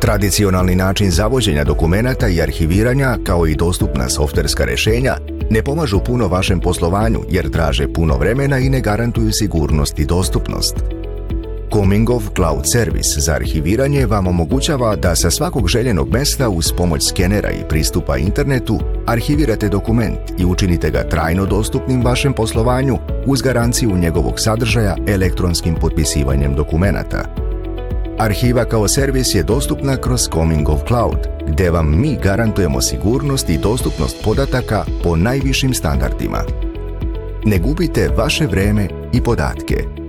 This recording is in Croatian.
Tradicionalni način zavođenja dokumenata i arhiviranja, kao i dostupna softverska rješenja, ne pomažu puno vašem poslovanju jer traže puno vremena i ne garantuju sigurnost i dostupnost. Comingov Cloud Service za arhiviranje vam omogućava da sa svakog željenog mesta uz pomoć skenera i pristupa internetu arhivirate dokument i učinite ga trajno dostupnim vašem poslovanju uz garanciju njegovog sadržaja elektronskim potpisivanjem dokumenata. Arhiva kao servis je dostupna kroz Comingov Cloud, gdje vam mi garantujemo sigurnost i dostupnost podataka po najvišim standardima. Ne gubite vaše vreme i podatke